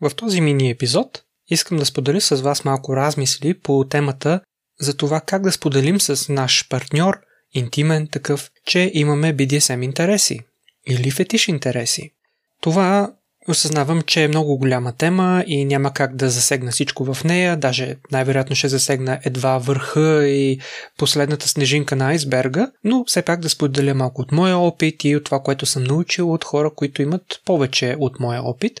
В този мини епизод искам да споделя с вас малко размисли по темата за това как да споделим с наш партньор, интимен такъв, че имаме BDSM интереси или фетиш интереси. Това осъзнавам, че е много голяма тема и няма как да засегна всичко в нея, даже най-вероятно ще засегна едва върха и последната снежинка на айсберга, но все пак да споделя малко от моя опит и от това, което съм научил от хора, които имат повече от моя опит.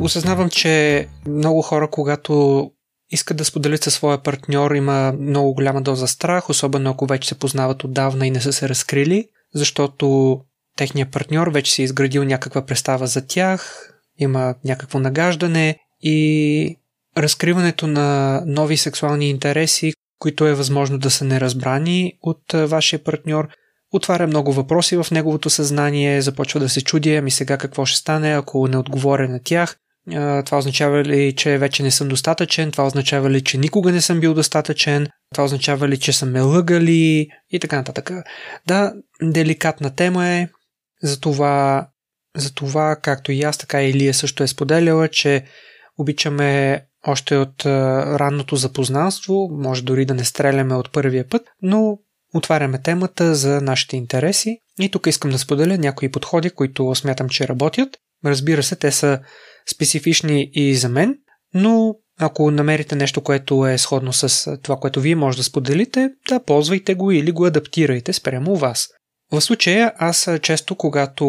Осъзнавам, че много хора, когато искат да споделят със своя партньор, има много голяма доза страх, особено ако вече се познават отдавна и не са се разкрили, защото техният партньор вече си е изградил някаква представа за тях, има някакво нагаждане и разкриването на нови сексуални интереси, които е възможно да са неразбрани от вашия партньор, отваря много въпроси в неговото съзнание, започва да се чуди, ами сега какво ще стане, ако не отговоря на тях. Това означава ли, че вече не съм достатъчен? Това означава ли, че никога не съм бил достатъчен? Това означава ли, че са ме лъгали? И така нататък. Да, деликатна тема е. Затова, затова както и аз, така и Илия също е споделяла, че обичаме още от ранното запознанство, може дори да не стреляме от първия път, но отваряме темата за нашите интереси и тук искам да споделя някои подходи, които смятам, че работят. Разбира се, те са специфични и за мен, но ако намерите нещо, което е сходно с това, което вие може да споделите, да ползвайте го или го адаптирайте спрямо вас. В случая аз често, когато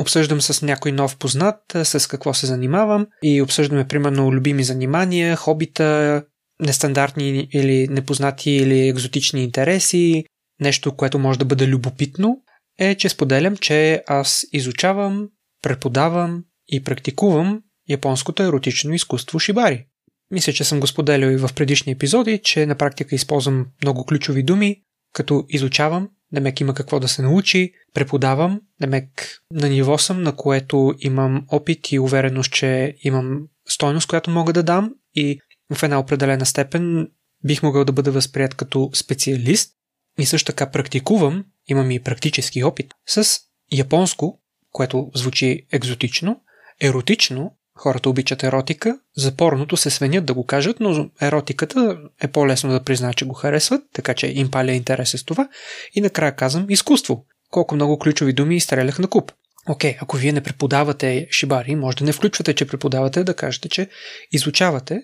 обсъждам с някой нов познат с какво се занимавам и обсъждаме примерно любими занимания, хобита, нестандартни или непознати или екзотични интереси, нещо, което може да бъде любопитно, е, че споделям, че аз изучавам, преподавам и практикувам японското еротично изкуство шибари. Мисля, че съм го споделял и в предишни епизоди, че на практика използвам много ключови думи, като изучавам, Демек има какво да се научи, преподавам, демек на ниво съм, на което имам опит и увереност, че имам стойност, която мога да дам и в една определена степен бих могъл да бъда възприят като специалист и също така практикувам, имам и практически опит с японско, което звучи екзотично, еротично Хората обичат еротика, за порното се свенят да го кажат, но еротиката е по-лесно да признаят, че го харесват, така че им паля интерес с това. И накрая казвам изкуство. Колко много ключови думи изстрелях на куп. Окей, ако вие не преподавате шибари, може да не включвате, че преподавате, да кажете, че изучавате.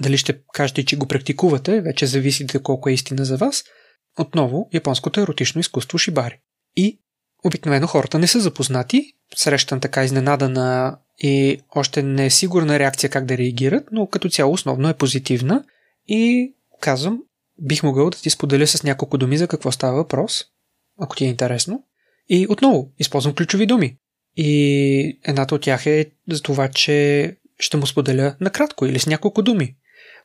Дали ще кажете, че го практикувате, вече зависите колко е истина за вас. Отново, японското еротично изкуство шибари. И обикновено хората не са запознати. Срещам така изненадана и още не е сигурна реакция как да реагират, но като цяло основно е позитивна и казвам, бих могъл да ти споделя с няколко думи за какво става въпрос, ако ти е интересно. И отново, използвам ключови думи. И едната от тях е за това, че ще му споделя накратко или с няколко думи,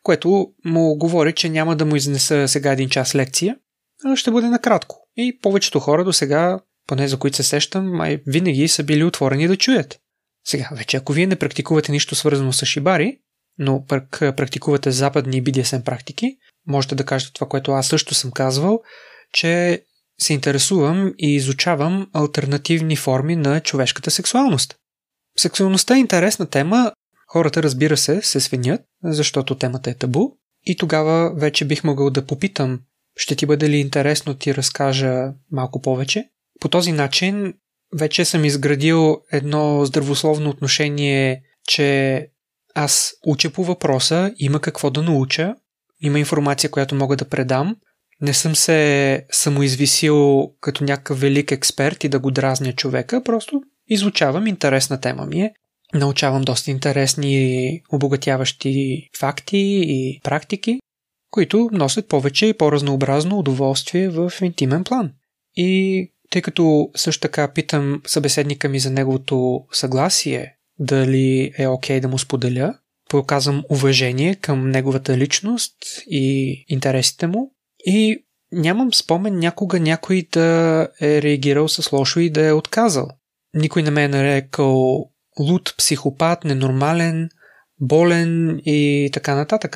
което му говори, че няма да му изнеса сега един час лекция, а ще бъде накратко. И повечето хора до сега, поне за които се сещам, май винаги са били отворени да чуят. Сега, вече ако вие не практикувате нищо свързано с шибари, но пък практикувате западни BDSM практики, можете да кажете това, което аз също съм казвал, че се интересувам и изучавам альтернативни форми на човешката сексуалност. Сексуалността е интересна тема, хората разбира се се свинят, защото темата е табу и тогава вече бих могъл да попитам, ще ти бъде ли интересно ти разкажа малко повече. По този начин вече съм изградил едно здравословно отношение, че аз уча по въпроса, има какво да науча, има информация, която мога да предам. Не съм се самоизвисил като някакъв велик експерт и да го дразня човека, просто изучавам, интересна тема ми е. Научавам доста интересни, обогатяващи факти и практики, които носят повече и по-разнообразно удоволствие в интимен план. И тъй като също така питам събеседника ми за неговото съгласие, дали е окей okay да му споделя, показвам уважение към неговата личност и интересите му и нямам спомен някога някой да е реагирал с лошо и да е отказал. Никой не ме е нарекал луд, психопат, ненормален, болен и така нататък.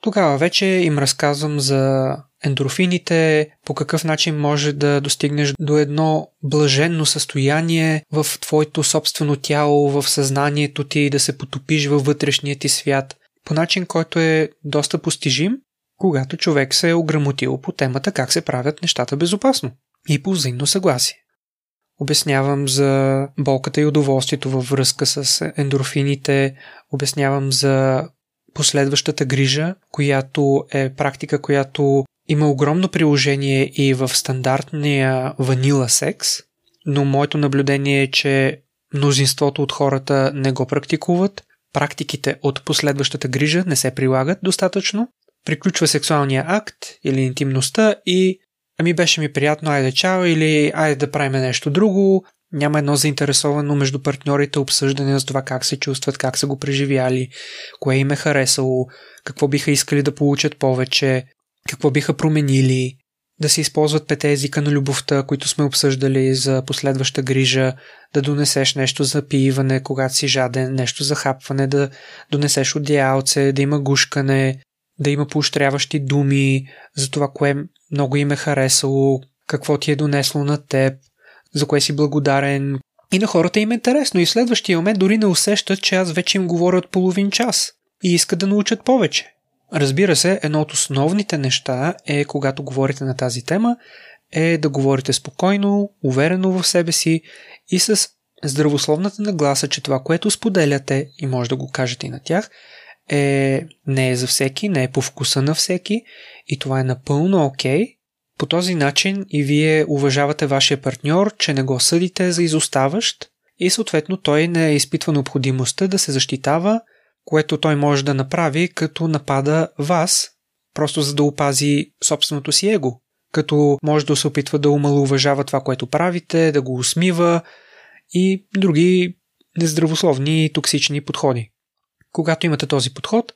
Тогава вече им разказвам за ендорфините, по какъв начин може да достигнеш до едно блаженно състояние в твоето собствено тяло, в съзнанието ти, да се потопиш във вътрешния ти свят, по начин, който е доста постижим, когато човек се е ограмотил по темата как се правят нещата безопасно и по взаимно съгласие. Обяснявам за болката и удоволствието във връзка с ендорфините, обяснявам за последващата грижа, която е практика, която има огромно приложение и в стандартния ванила секс, но моето наблюдение е, че мнозинството от хората не го практикуват, практиките от последващата грижа не се прилагат достатъчно, приключва сексуалния акт или интимността и ами беше ми приятно, айде чао или айде да правим нещо друго, няма едно заинтересовано между партньорите обсъждане за това как се чувстват, как са го преживяли, кое им е харесало, какво биха искали да получат повече, какво биха променили, да се използват пете езика на любовта, които сме обсъждали за последваща грижа, да донесеш нещо за пиване, когато си жаден, нещо за хапване, да донесеш одеялце, да има гушкане, да има поощряващи думи за това, кое много им е харесало, какво ти е донесло на теб, за кое си благодарен. И на хората им е интересно и следващия момент дори не усещат, че аз вече им говоря от половин час и искат да научат повече. Разбира се, едно от основните неща е, когато говорите на тази тема, е да говорите спокойно, уверено в себе си и с здравословната нагласа, че това, което споделяте и може да го кажете и на тях, е, не е за всеки, не е по вкуса на всеки и това е напълно окей. Okay. По този начин и вие уважавате вашия партньор, че не го съдите за изоставащ и съответно той не изпитва необходимостта да се защитава което той може да направи, като напада вас, просто за да опази собственото си его. Като може да се опитва да умалуважава това, което правите, да го усмива и други нездравословни и токсични подходи. Когато имате този подход,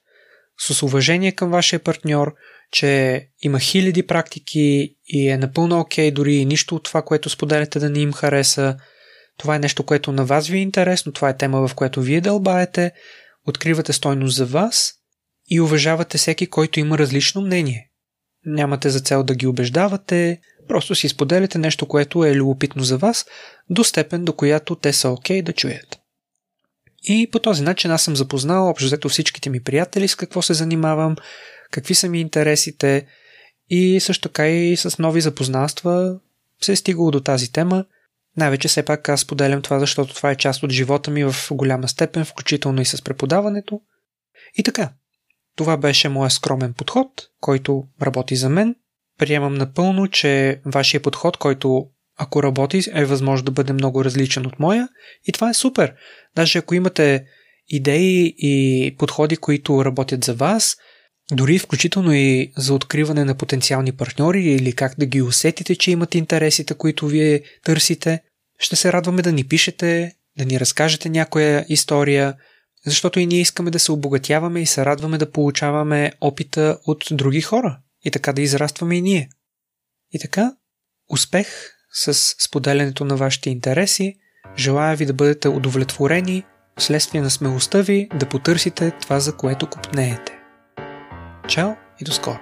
с уважение към вашия партньор, че има хиляди практики и е напълно окей, okay, дори и нищо от това, което споделяте да не им хареса, това е нещо, което на вас ви е интересно, това е тема, в която вие дълбаете, откривате стойност за вас и уважавате всеки, който има различно мнение. Нямате за цел да ги убеждавате, просто си споделяте нещо, което е любопитно за вас, до степен до която те са окей okay да чуят. И по този начин аз съм запознал общо взето всичките ми приятели с какво се занимавам, какви са ми интересите и също така и с нови запознанства се е стигало до тази тема – най-вече все пак аз поделям това, защото това е част от живота ми в голяма степен, включително и с преподаването. И така, това беше моят скромен подход, който работи за мен. Приемам напълно, че вашия подход, който ако работи, е възможно да бъде много различен от моя и това е супер. Даже ако имате идеи и подходи, които работят за вас, дори включително и за откриване на потенциални партньори или как да ги усетите, че имате интересите, които вие търсите. Ще се радваме да ни пишете, да ни разкажете някоя история, защото и ние искаме да се обогатяваме и се радваме да получаваме опита от други хора и така да израстваме и ние. И така, успех с споделянето на вашите интереси, желая ви да бъдете удовлетворени вследствие на смелостта ви да потърсите това, за което купнеете. Чао и до скоро!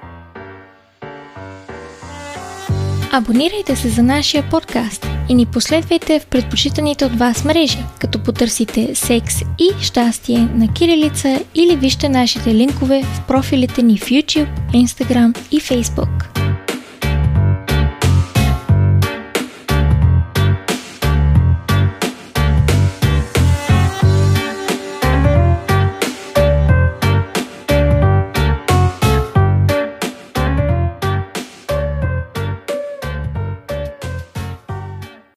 Абонирайте се за нашия подкаст и ни последвайте в предпочитаните от вас мрежи, като потърсите секс и щастие на Кирилица или вижте нашите линкове в профилите ни в YouTube, Instagram и Facebook.